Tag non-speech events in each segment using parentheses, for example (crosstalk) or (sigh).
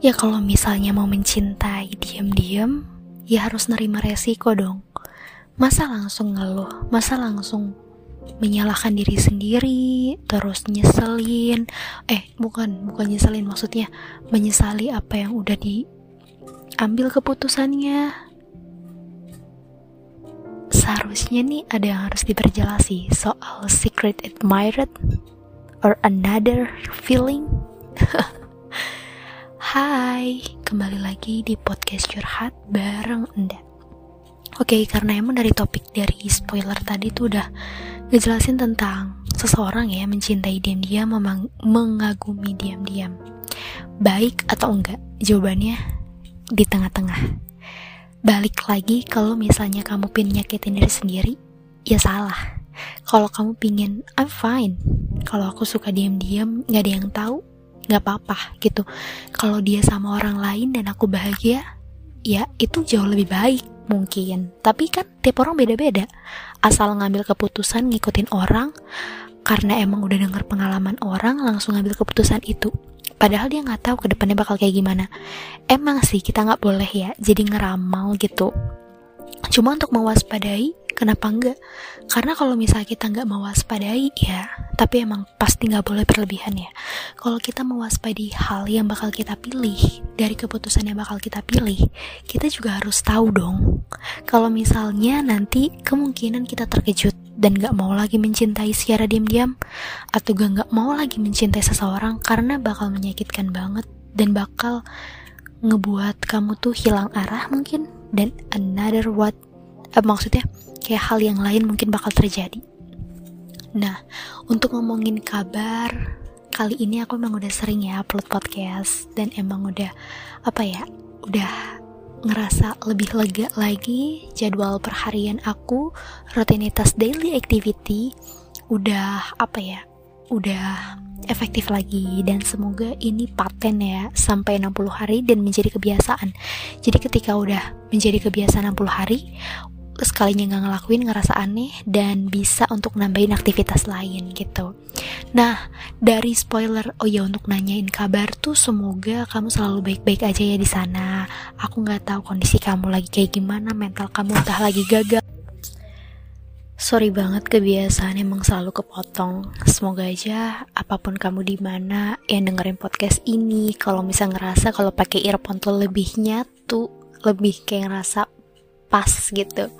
Ya kalau misalnya mau mencintai diam-diam, ya harus nerima resiko dong. Masa langsung ngeluh, masa langsung menyalahkan diri sendiri, terus nyeselin. Eh, bukan, bukan nyeselin maksudnya menyesali apa yang udah diambil keputusannya. Seharusnya nih ada yang harus diperjelasi soal secret admired or another feeling. (laughs) Hai, kembali lagi di podcast curhat bareng Enda. Oke, karena emang dari topik dari spoiler tadi tuh udah ngejelasin tentang seseorang ya mencintai diam-diam, memang mengagumi diam-diam. Baik atau enggak? Jawabannya di tengah-tengah. Balik lagi kalau misalnya kamu pin nyakitin diri sendiri, ya salah. Kalau kamu pingin, I'm fine. Kalau aku suka diam-diam, nggak ada yang tahu, nggak apa-apa gitu. Kalau dia sama orang lain dan aku bahagia ya itu jauh lebih baik mungkin. Tapi kan tiap orang beda-beda. Asal ngambil keputusan ngikutin orang karena emang udah denger pengalaman orang langsung ngambil keputusan itu. Padahal dia nggak tahu ke depannya bakal kayak gimana. Emang sih kita nggak boleh ya jadi ngeramal gitu cuma untuk mewaspadai kenapa enggak? Karena kalau misalnya kita nggak mewaspadai ya tapi emang pasti nggak boleh berlebihan ya. Kalau kita mewaspadai hal yang bakal kita pilih dari keputusan yang bakal kita pilih kita juga harus tahu dong. Kalau misalnya nanti kemungkinan kita terkejut dan gak mau lagi mencintai secara diam-diam atau gak nggak mau lagi mencintai seseorang karena bakal menyakitkan banget dan bakal ngebuat kamu tuh hilang arah mungkin dan another what eh, maksudnya kayak hal yang lain mungkin bakal terjadi. Nah, untuk ngomongin kabar, kali ini aku emang udah sering ya upload podcast dan emang udah apa ya, udah ngerasa lebih lega lagi jadwal perharian aku, rutinitas daily activity udah apa ya, udah efektif lagi dan semoga ini paten ya sampai 60 hari dan menjadi kebiasaan. Jadi ketika udah menjadi kebiasaan 60 hari, sekalinya nggak ngelakuin ngerasa aneh dan bisa untuk nambahin aktivitas lain gitu. Nah, dari spoiler, oh ya untuk nanyain kabar tuh semoga kamu selalu baik-baik aja ya di sana. Aku nggak tahu kondisi kamu lagi kayak gimana, mental kamu entah lagi gagal. Sorry banget kebiasaan emang selalu kepotong. Semoga aja apa pun kamu di mana yang dengerin podcast ini, kalau bisa ngerasa kalau pakai earphone tuh lebih nyatu, lebih kayak ngerasa pas gitu.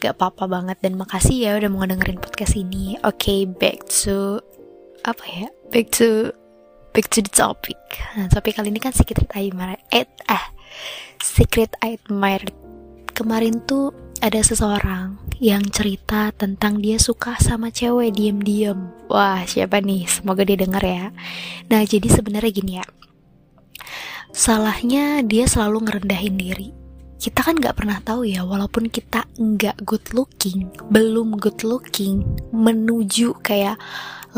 Gak apa-apa banget dan makasih ya udah mau dengerin podcast ini. Oke okay, back to apa ya? Back to back to the topic. Nah topik kali ini kan secret admirer eh ah secret admirer. Kemarin tuh ada seseorang yang cerita tentang dia suka sama cewek diem-diem. Wah siapa nih? Semoga dia denger ya. Nah jadi sebenarnya gini ya. Salahnya dia selalu ngerendahin diri. Kita kan nggak pernah tahu ya walaupun kita nggak good looking belum good looking menuju kayak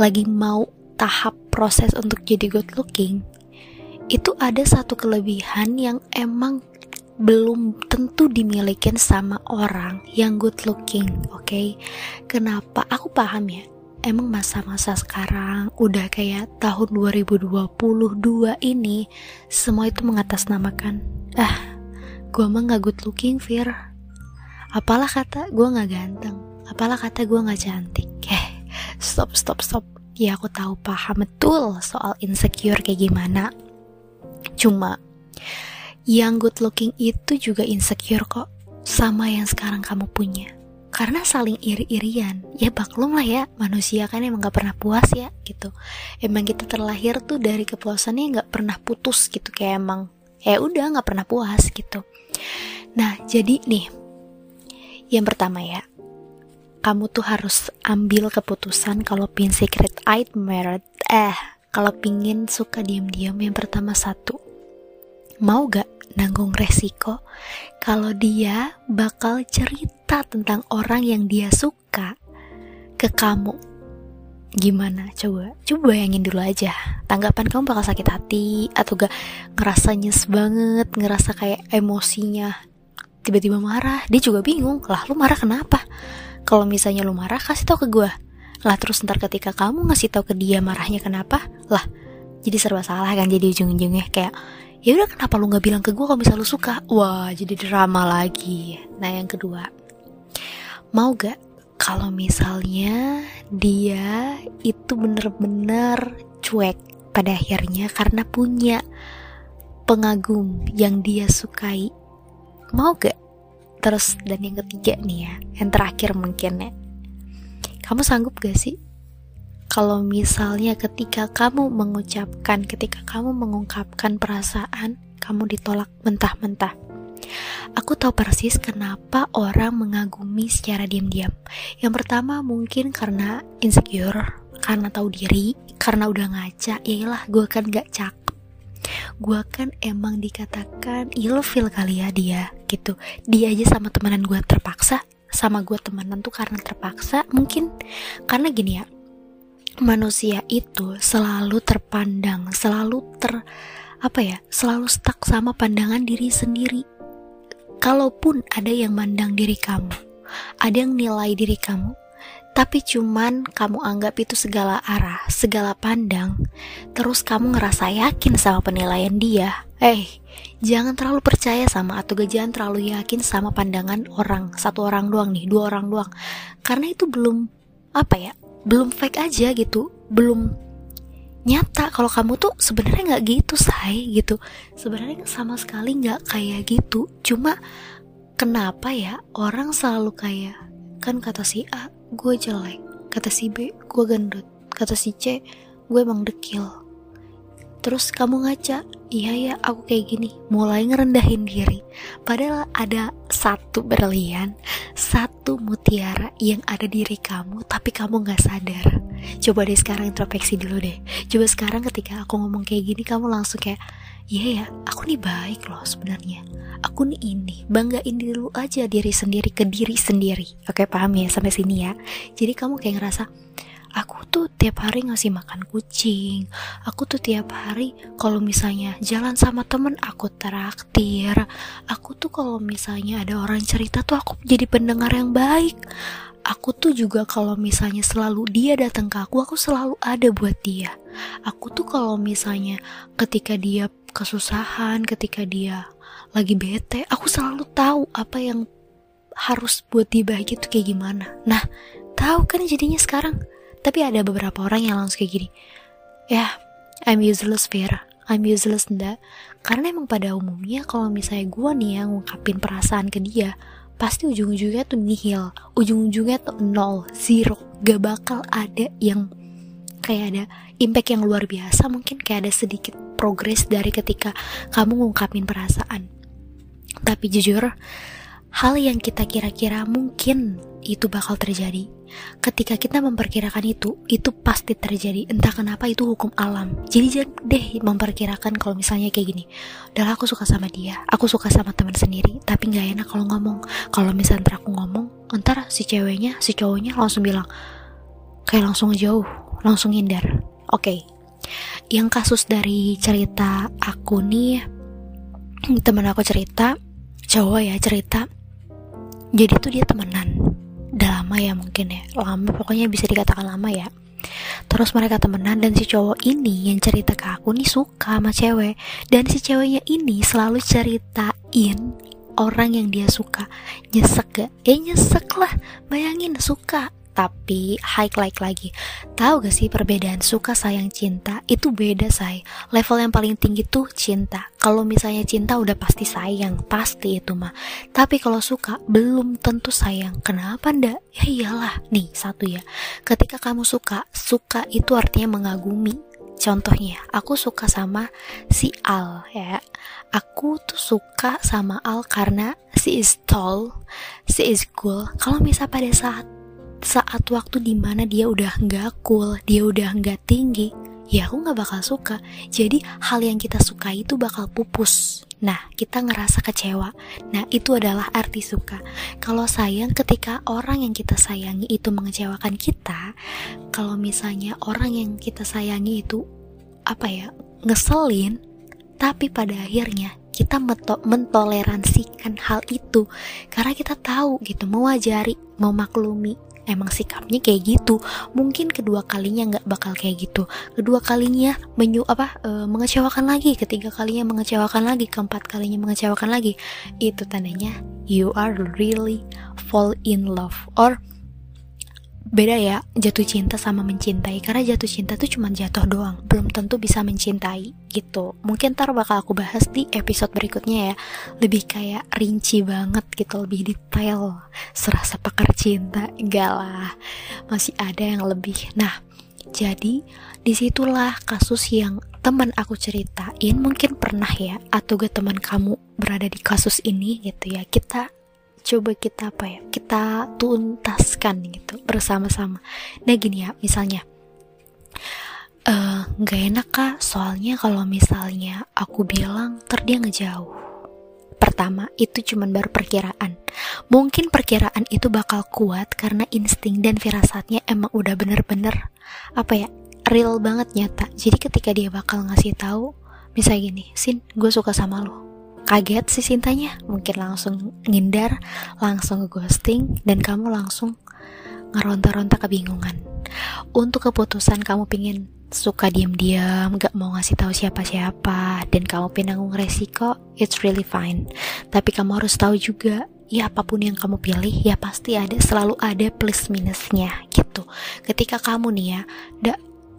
lagi mau tahap proses untuk jadi good looking itu ada satu kelebihan yang emang belum tentu dimiliki sama orang yang good looking oke? Okay? kenapa? Aku paham ya. Emang masa-masa sekarang udah kayak tahun 2022 ini semua itu mengatasnamakan ah gue mah gak good looking Fir. Apalah kata gue gak ganteng. Apalah kata gue gak cantik. Eh stop stop stop. Ya aku tahu paham betul soal insecure kayak gimana. Cuma yang good looking itu juga insecure kok sama yang sekarang kamu punya. Karena saling iri-irian ya baklum lah ya manusia kan emang gak pernah puas ya gitu. Emang kita terlahir tuh dari kepuasannya gak pernah putus gitu kayak emang ya udah gak pernah puas gitu. Nah, jadi nih, yang pertama ya, kamu tuh harus ambil keputusan kalau pin secret admired, eh, kalau pingin suka diam-diam yang pertama satu, mau gak nanggung resiko kalau dia bakal cerita tentang orang yang dia suka ke kamu. Gimana? Coba coba bayangin dulu aja. Tanggapan kamu bakal sakit hati atau gak? Ngerasa nyes banget ngerasa kayak emosinya tiba-tiba marah. Dia juga bingung lah lu marah kenapa? Kalau misalnya lu marah kasih tau ke gue lah terus ntar ketika kamu ngasih tau ke dia marahnya kenapa lah jadi serba salah kan jadi ujung-ujungnya. Kayak ya udah kenapa lu nggak bilang ke gue kalau misal lu suka? Wah jadi drama lagi. Nah yang kedua. Mau gak kalau misalnya dia itu bener-bener cuek pada akhirnya karena punya pengagum yang dia sukai? Mau gak terus dan yang ketiga nih ya yang terakhir mungkin ya. Kamu sanggup gak sih kalau misalnya ketika kamu mengucapkan, ketika kamu mengungkapkan perasaan, kamu ditolak mentah-mentah. Aku tahu persis kenapa orang mengagumi secara diam-diam. Yang pertama mungkin karena insecure, karena tahu diri, karena udah ngaca, yaelah gue kan gak cakep. Gue kan emang dikatakan ilfil kali ya dia gitu. Dia aja sama temenan gue terpaksa, sama gue temenan tuh karena terpaksa mungkin karena gini ya manusia itu selalu terpandang, selalu ter apa ya, selalu stuck sama pandangan diri sendiri. Kalaupun ada yang mandang diri kamu, ada yang nilai diri kamu, tapi cuman kamu anggap itu segala arah, segala pandang, terus kamu ngerasa yakin sama penilaian dia. Eh, hey, jangan terlalu percaya sama atau jangan terlalu yakin sama pandangan orang, satu orang doang nih, dua orang doang. Karena itu belum apa ya, belum fake aja gitu belum nyata kalau kamu tuh sebenarnya nggak gitu say gitu. Sebenarnya sama sekali nggak kayak gitu. Cuma kenapa ya orang selalu kayak kan kata si A gue jelek. Kata si B gue gendut. Kata si C gue emang dekil Terus kamu ngaca, iya ya aku kayak gini, mulai ngerendahin diri. Padahal ada satu berlian, satu mutiara yang ada diri kamu, tapi kamu gak sadar. Coba deh sekarang introspeksi dulu deh. Coba sekarang ketika aku ngomong kayak gini, kamu langsung kayak, iya ya, aku nih baik loh sebenarnya. Aku nih ini, banggain dulu aja diri sendiri ke diri sendiri. Oke paham ya sampai sini ya. Jadi kamu kayak ngerasa, aku tuh tiap hari ngasih makan kucing. Aku tuh tiap hari kalau misalnya jalan sama temen aku traktir. Aku tuh kalau misalnya ada orang cerita tuh aku jadi pendengar yang baik. Aku tuh juga kalau misalnya selalu dia datang ke aku aku selalu ada buat dia. Aku tuh kalau misalnya ketika dia kesusahan ketika dia lagi bete aku selalu tahu apa yang harus buat dia bahagia tuh kayak gimana. Nah tahu kan jadinya sekarang tapi ada beberapa orang yang langsung kayak gini. Ya, I'm useless Vera. I'm useless ndak. Karena emang pada umumnya kalau misalnya gue nih yang ngungkapin perasaan ke dia, pasti ujung-ujungnya tuh nihil. Ujung-ujungnya tuh nol, zero. Gak bakal ada yang kayak ada impact yang luar biasa. Mungkin kayak ada sedikit progres dari ketika kamu ngungkapin perasaan. Tapi jujur, hal yang kita kira-kira mungkin itu bakal terjadi. Ketika kita memperkirakan itu itu pasti terjadi. Entah kenapa itu hukum alam. Jadi jangan deh memperkirakan kalau misalnya kayak gini. Udah aku suka sama dia. Aku suka sama teman sendiri. Tapi nggak enak kalau ngomong. Kalau misalnya aku ngomong entar si ceweknya si cowoknya langsung bilang kayak langsung jauh langsung hindar oke. Okay. yang kasus dari cerita aku nih temen aku cerita cowok ya cerita jadi tuh dia temenan. Udah lama ya mungkin ya. Lama pokoknya bisa dikatakan lama ya. Terus mereka temenan dan si cowok ini yang cerita ke aku nih suka sama cewek. Dan si ceweknya ini selalu ceritain orang yang dia suka. Nyesek gak? Eh nyesek lah. Bayangin suka tapi high like lagi. Tahu gak sih perbedaan suka sayang cinta? Itu beda say. Level yang paling tinggi tuh cinta. Kalau misalnya cinta udah pasti sayang. Pasti itu mah. Tapi kalau suka belum tentu sayang. Kenapa ndak ya iyalah. Nih satu ya. Ketika kamu suka suka itu artinya mengagumi. Contohnya, aku suka sama si Al ya. Aku tuh suka sama Al karena si is tall, si is cool. Kalau misal pada saat saat waktu di mana dia udah nggak cool, dia udah nggak tinggi, ya aku nggak bakal suka. Jadi hal yang kita suka itu bakal pupus. Nah, kita ngerasa kecewa. Nah, itu adalah arti suka. Kalau sayang, ketika orang yang kita sayangi itu mengecewakan kita, kalau misalnya orang yang kita sayangi itu apa ya ngeselin, tapi pada akhirnya kita mentoleransikan hal itu karena kita tahu gitu mewajari memaklumi emang sikapnya kayak gitu. Mungkin kedua kalinya nggak bakal kayak gitu. Kedua kalinya menyu apa e, mengecewakan lagi. Ketiga kalinya mengecewakan lagi. Keempat kalinya mengecewakan lagi. Itu tandanya you are really fall in love or beda ya jatuh cinta sama mencintai. Karena jatuh cinta tuh cuma jatuh doang. Belum tentu bisa mencintai gitu. Mungkin ntar bakal aku bahas di episode berikutnya ya. Lebih kayak rinci banget gitu lebih detail. Serasa pakar cinta enggak lah. Masih ada yang lebih. Nah jadi di situlah kasus yang teman aku ceritain mungkin pernah ya atau gak teman kamu berada di kasus ini gitu ya. Kita coba kita apa ya kita tuntaskan gitu bersama-sama. Nah gini ya misalnya uh, nggak enak kak. Soalnya kalau misalnya aku bilang ter dia ngejauh. Pertama itu cuman baru perkiraan. Mungkin perkiraan itu bakal kuat karena insting dan firasatnya emang udah bener-bener apa ya real banget nyata. Jadi ketika dia bakal ngasih tahu misalnya gini sin gue suka sama lo kaget sih cintanya mungkin langsung ngindar langsung ghosting dan kamu langsung ngeronta-ronta kebingungan. Untuk keputusan kamu pingin suka diam-diam gak mau ngasih tahu siapa-siapa dan kamu penanggung resiko it's really fine. Tapi kamu harus tahu juga ya apa pun yang kamu pilih ya pasti ada selalu ada plus minusnya gitu. Ketika kamu nih ya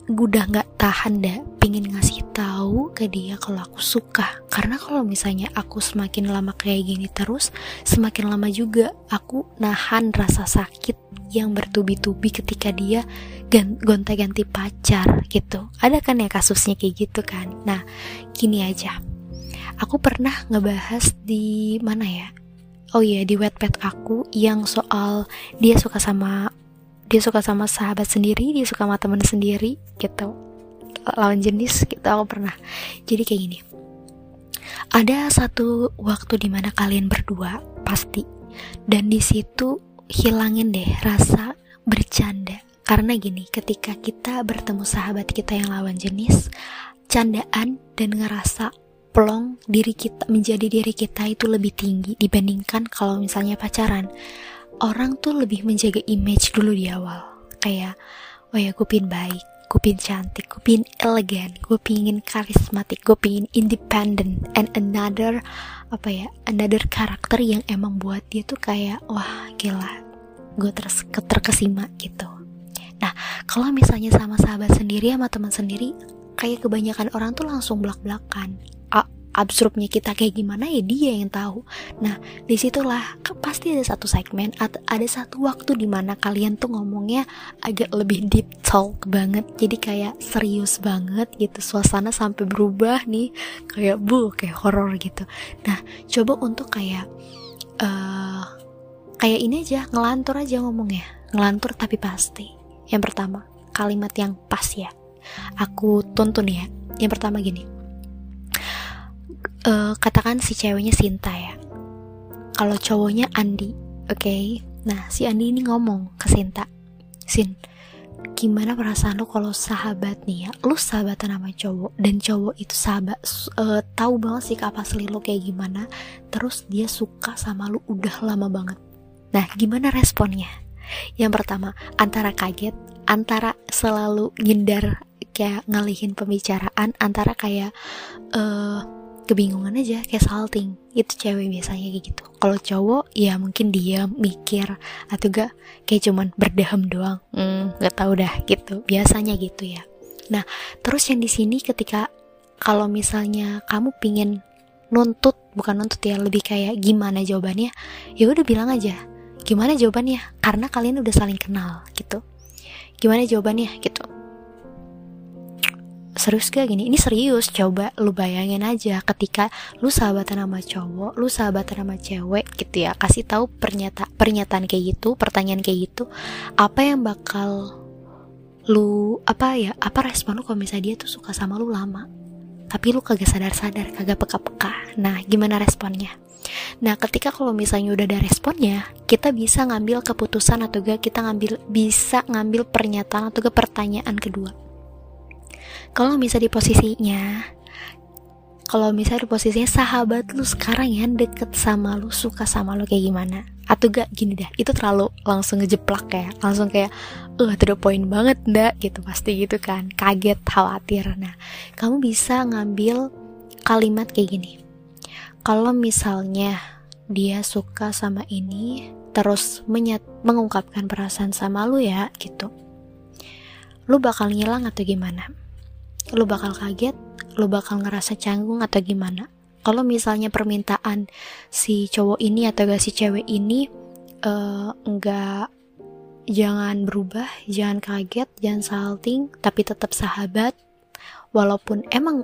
udah nggak tahan dah pingin ngasih tahu ke dia kalau aku suka. Karena kalau misalnya aku semakin lama kayak gini terus semakin lama juga aku nahan rasa sakit yang bertubi-tubi ketika dia gonta-ganti pacar gitu. Ada kan ya kasusnya kayak gitu kan? Nah gini aja. Aku pernah ngebahas di mana ya? Oh iya di wetpad aku yang soal dia suka sama dia suka sama sahabat sendiri dia suka sama teman sendiri gitu lawan jenis gitu aku pernah. Jadi kayak gini. Ada satu waktu di mana kalian berdua pasti dan di situ hilangin deh rasa bercanda. Karena gini ketika kita bertemu sahabat kita yang lawan jenis candaan dan ngerasa plong diri kita menjadi diri kita itu lebih tinggi dibandingkan kalau misalnya pacaran. Orang tuh lebih menjaga image dulu di awal. Kayak oh ya gue pin baik gue pin cantik gue pin elegan gue pingin karismatik gue pingin independent and another apa ya another karakter yang emang buat dia tuh kayak wah gila gue terus terkesima gitu. Nah kalau misalnya sama sahabat sendiri sama teman sendiri kayak kebanyakan orang tuh langsung belak belakan absurdnya kita kayak gimana ya dia yang tahu. Nah di situlah pasti ada satu segmen atau ada satu waktu di mana kalian tuh ngomongnya agak lebih deep talk banget. Jadi kayak serius banget gitu. Suasana sampai berubah nih. Kayak bu kayak horor gitu. Nah coba untuk kayak uh, kayak ini aja ngelantur aja ngomongnya. Ngelantur tapi pasti. Yang pertama kalimat yang pas ya. Aku tuntun ya. Yang pertama gini uh, katakan si ceweknya Sinta ya. Kalau cowoknya Andi oke? Okay? nah si Andi ini ngomong ke Sinta Sin gimana perasaan lo kalau sahabat nih ya lu sahabatan sama cowok dan cowok itu sahabat uh, tahu banget sih asli lo kayak gimana terus dia suka sama lu udah lama banget. Nah gimana responnya? Yang pertama antara kaget antara selalu ngindar kayak ngalihin pembicaraan antara kayak uh, kebingungan aja kayak salting. Itu cewek biasanya kayak gitu. Kalau cowok ya mungkin dia mikir atau gak kayak cuman berdaham doang. Hmm, gak tau dah gitu. Biasanya gitu ya. Nah terus yang di sini ketika kalau misalnya kamu pingin nuntut bukan nuntut ya lebih kayak gimana jawabannya ya udah bilang aja gimana jawabannya? Karena kalian udah saling kenal gitu. Gimana jawabannya? Gitu serius gak gini ini serius coba lu bayangin aja ketika lu sahabatan sama cowok lu sahabatan sama cewek gitu ya kasih tahu pernyataan pernyataan kayak gitu pertanyaan kayak gitu apa yang bakal lu apa ya apa respon lu kalau misalnya dia tuh suka sama lu lama? Tapi lu kagak sadar-sadar kagak peka-peka. Nah gimana responnya? Nah, ketika kalau misalnya udah ada responnya, kita bisa ngambil keputusan atau gak kita ngambil bisa ngambil pernyataan atau gak pertanyaan kedua kalau bisa di posisinya kalau misalnya di posisinya sahabat lu sekarang ya deket sama lu suka sama lu kayak gimana? Atau gak gini dah itu terlalu langsung ngejeplak ya. Langsung kayak eh uh, the point banget ndak gitu pasti gitu kan. Kaget khawatir. Nah kamu bisa ngambil kalimat kayak gini. Kalau misalnya dia suka sama ini terus menyat mengungkapkan perasaan sama lu ya gitu. Lu bakal ngilang atau gimana lu bakal kaget lu bakal ngerasa canggung atau gimana? Kalau misalnya permintaan si cowok ini atau gak si cewek ini uh, nggak jangan berubah jangan kaget jangan salting tapi tetap sahabat. Walaupun emang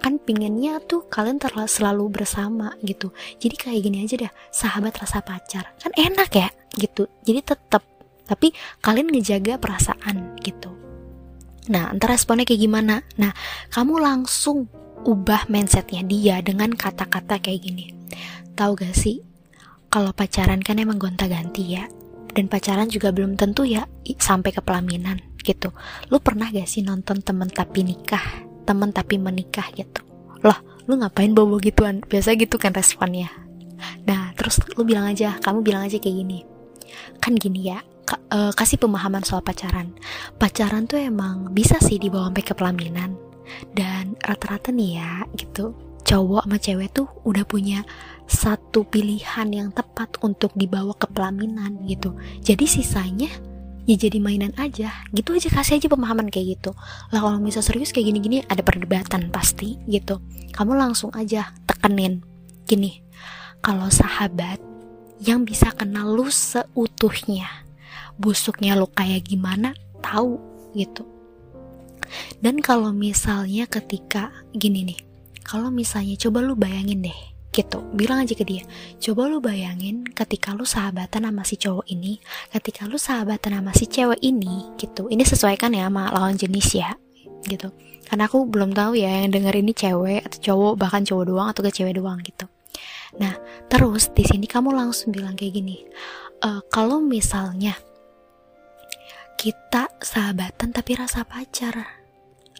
kan pinginnya tuh kalian terlalu selalu bersama gitu. Jadi kayak gini aja dah sahabat rasa pacar. Kan enak ya gitu. Jadi tetap tapi kalian ngejaga perasaan gitu Nah, entar responnya kayak gimana? Nah, kamu langsung ubah mindsetnya dia dengan kata-kata kayak gini. Tahu gak sih, kalau pacaran kan emang gonta-ganti ya. Dan pacaran juga belum tentu ya sampai ke pelaminan gitu. Lu pernah gak sih nonton temen tapi nikah, temen tapi menikah gitu? Loh, lu ngapain bobo gituan? Biasa gitu kan responnya. Nah, terus lu bilang aja, kamu bilang aja kayak gini. Kan gini ya, uh, kasih pemahaman soal pacaran. Pacaran tuh emang bisa sih dibawa sampai ke pelaminan. Dan rata-rata nih ya, gitu. Cowok sama cewek tuh udah punya satu pilihan yang tepat untuk dibawa ke pelaminan gitu. Jadi sisanya ya jadi mainan aja gitu aja kasih aja pemahaman kayak gitu lah kalau misal serius kayak gini-gini ada perdebatan pasti gitu kamu langsung aja tekenin gini kalau sahabat yang bisa kenal lu seutuhnya busuknya lo kayak gimana tahu gitu. Dan kalau misalnya ketika gini nih kalau misalnya coba lu bayangin deh gitu bilang aja ke dia coba lu bayangin ketika lu sahabatan sama si cowok ini ketika lu sahabatan sama si cewek ini gitu ini sesuaikan ya sama lawan jenis ya gitu. Karena aku belum tahu ya yang denger ini cewek atau cowok bahkan cowok doang atau ke cewek doang gitu. Nah terus di sini kamu langsung bilang kayak gini e, kalau misalnya kita sahabatan tapi rasa pacar.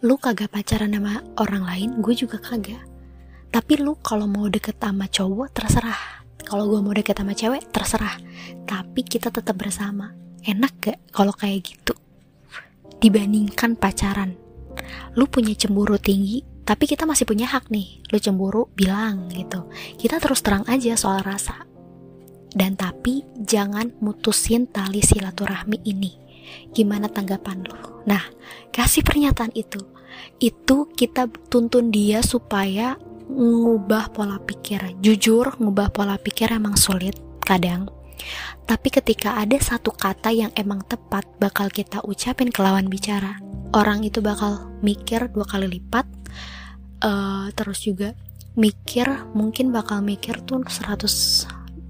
Lu kagak pacaran sama orang lain gue juga kagak. Tapi lu kalau mau deket sama cowok terserah. Kalau gue mau deket sama cewek terserah. Tapi kita tetap bersama. Enak gak kalau kayak gitu? Dibandingkan pacaran. Lu punya cemburu tinggi tapi kita masih punya hak nih. Lu cemburu bilang gitu. Kita terus terang aja soal rasa. Dan tapi jangan mutusin tali silaturahmi ini Gimana tanggapan lo? Nah, kasih pernyataan itu. Itu kita tuntun dia supaya ngubah pola pikir. Jujur, ngubah pola pikir emang sulit kadang. Tapi ketika ada satu kata yang emang tepat bakal kita ucapin ke lawan bicara, orang itu bakal mikir dua kali lipat. Uh, terus juga mikir mungkin bakal mikir tuh 100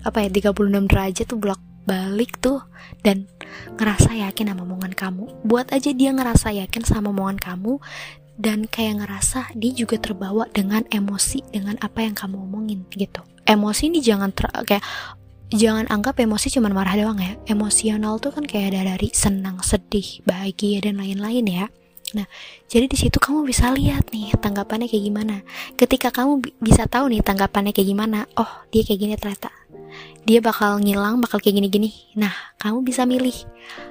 apa ya 36 derajat tuh bolak balik tuh dan ngerasa yakin sama omongan kamu. Buat aja dia ngerasa yakin sama omongan kamu dan kayak ngerasa dia juga terbawa dengan emosi dengan apa yang kamu omongin gitu. Emosi ini jangan ter kayak jangan anggap emosi cuma marah doang ya. Emosional tuh kan kayak ada dari senang sedih bahagia dan lain-lain ya Nah, jadi di situ kamu bisa lihat nih tanggapannya kayak gimana. Ketika kamu bisa tahu nih tanggapannya kayak gimana, oh dia kayak gini ternyata. Dia bakal ngilang bakal kayak gini-gini. Nah kamu bisa milih.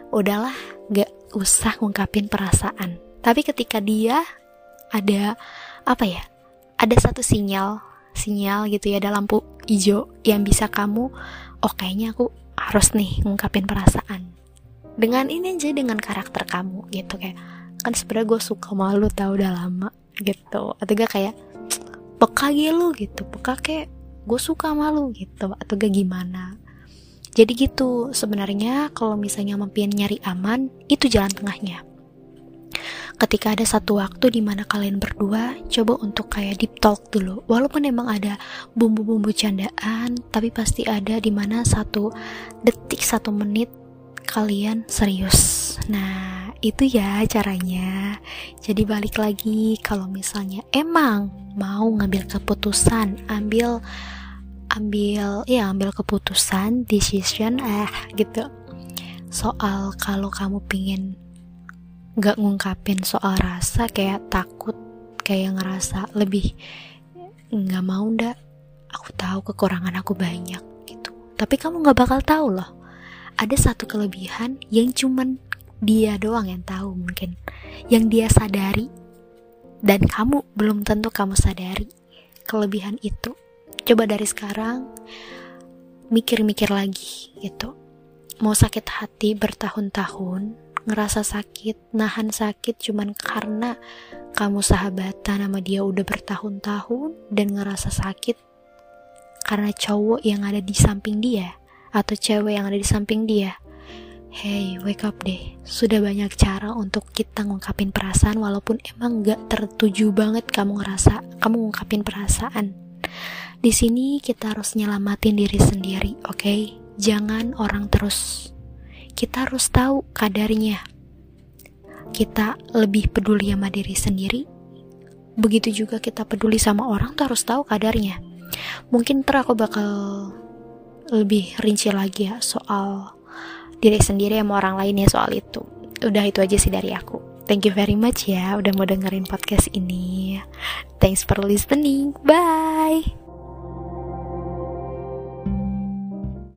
Udahlah gak usah ngungkapin perasaan. Tapi ketika dia ada apa ya ada satu sinyal sinyal gitu ya ada lampu hijau yang bisa kamu oh kayaknya aku harus nih ngungkapin perasaan. Dengan ini aja dengan karakter kamu gitu kayak kan sebenarnya gue suka malu tau udah lama gitu. Atau gak kayak peka gitu gitu. Peka kayak gue suka malu gitu. Atau gak gimana. Jadi gitu sebenarnya kalau misalnya mampir nyari aman itu jalan tengahnya. Ketika ada satu waktu di mana kalian berdua coba untuk kayak deep talk dulu. Walaupun emang ada bumbu-bumbu candaan tapi pasti ada di mana satu detik satu menit kalian serius. Nah itu ya caranya. Jadi balik lagi kalau misalnya emang mau ngambil keputusan ambil ambil ya ambil keputusan decision eh gitu. Soal kalau kamu pingin gak ngungkapin soal rasa kayak takut kayak ngerasa lebih nggak mau ndak. Aku tahu kekurangan aku banyak gitu. Tapi kamu nggak bakal tahu loh. Ada satu kelebihan yang cuman dia doang yang tahu mungkin yang dia sadari. Dan kamu belum tentu kamu sadari kelebihan itu. Coba dari sekarang mikir-mikir lagi gitu. Mau sakit hati bertahun-tahun ngerasa sakit, nahan sakit cuman karena kamu sahabatan sama dia udah bertahun-tahun dan ngerasa sakit karena cowok yang ada di samping dia atau cewek yang ada di samping dia. Hey, wake up deh. Sudah banyak cara untuk kita ngungkapin perasaan walaupun emang gak tertuju banget kamu ngerasa, kamu ngungkapin perasaan. Di sini kita harus nyelamatin diri sendiri, oke? Okay? Jangan orang terus kita harus tahu kadarnya. Kita lebih peduli sama diri sendiri. Begitu juga kita peduli sama orang tuh harus tahu kadarnya. Mungkin ntar aku bakal lebih rinci lagi ya soal diri sendiri sama orang lain ya soal itu. Udah itu aja sih dari aku. Thank you very much ya udah mau dengerin podcast ini. Thanks for listening. Bye.